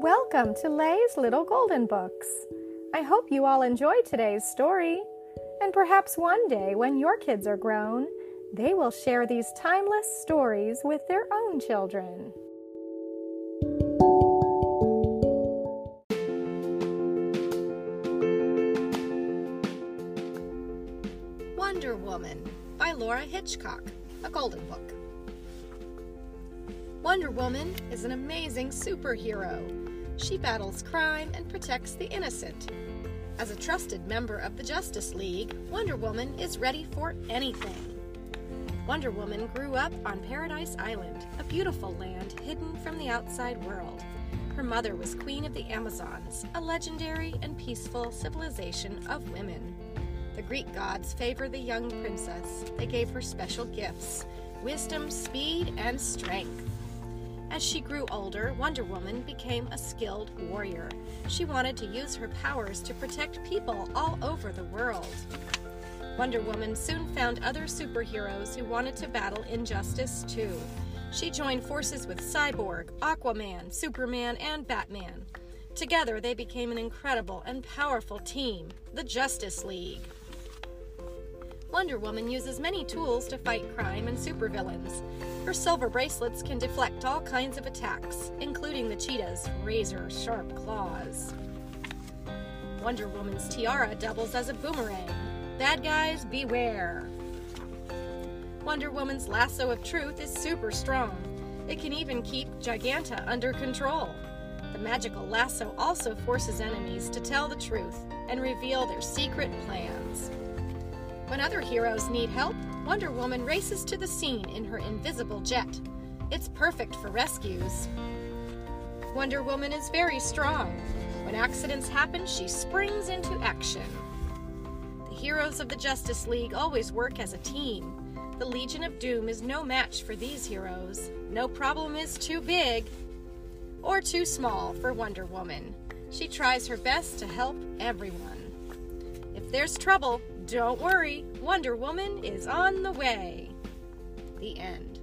Welcome to Lay's Little Golden Books. I hope you all enjoy today's story. And perhaps one day, when your kids are grown, they will share these timeless stories with their own children. Wonder Woman by Laura Hitchcock, a golden book. Wonder Woman is an amazing superhero. She battles crime and protects the innocent. As a trusted member of the Justice League, Wonder Woman is ready for anything. Wonder Woman grew up on Paradise Island, a beautiful land hidden from the outside world. Her mother was Queen of the Amazons, a legendary and peaceful civilization of women. The Greek gods favor the young princess. They gave her special gifts wisdom, speed, and strength. As she grew older, Wonder Woman became a skilled warrior. She wanted to use her powers to protect people all over the world. Wonder Woman soon found other superheroes who wanted to battle injustice too. She joined forces with Cyborg, Aquaman, Superman, and Batman. Together, they became an incredible and powerful team, the Justice League. Wonder Woman uses many tools to fight crime and supervillains. Her silver bracelets can deflect all kinds of attacks, including the cheetah's razor sharp claws. Wonder Woman's tiara doubles as a boomerang. Bad guys, beware! Wonder Woman's lasso of truth is super strong. It can even keep Giganta under control. The magical lasso also forces enemies to tell the truth and reveal their secret plans. When other heroes need help, Wonder Woman races to the scene in her invisible jet. It's perfect for rescues. Wonder Woman is very strong. When accidents happen, she springs into action. The heroes of the Justice League always work as a team. The Legion of Doom is no match for these heroes. No problem is too big or too small for Wonder Woman. She tries her best to help everyone. If there's trouble, don't worry, Wonder Woman is on the way. The end.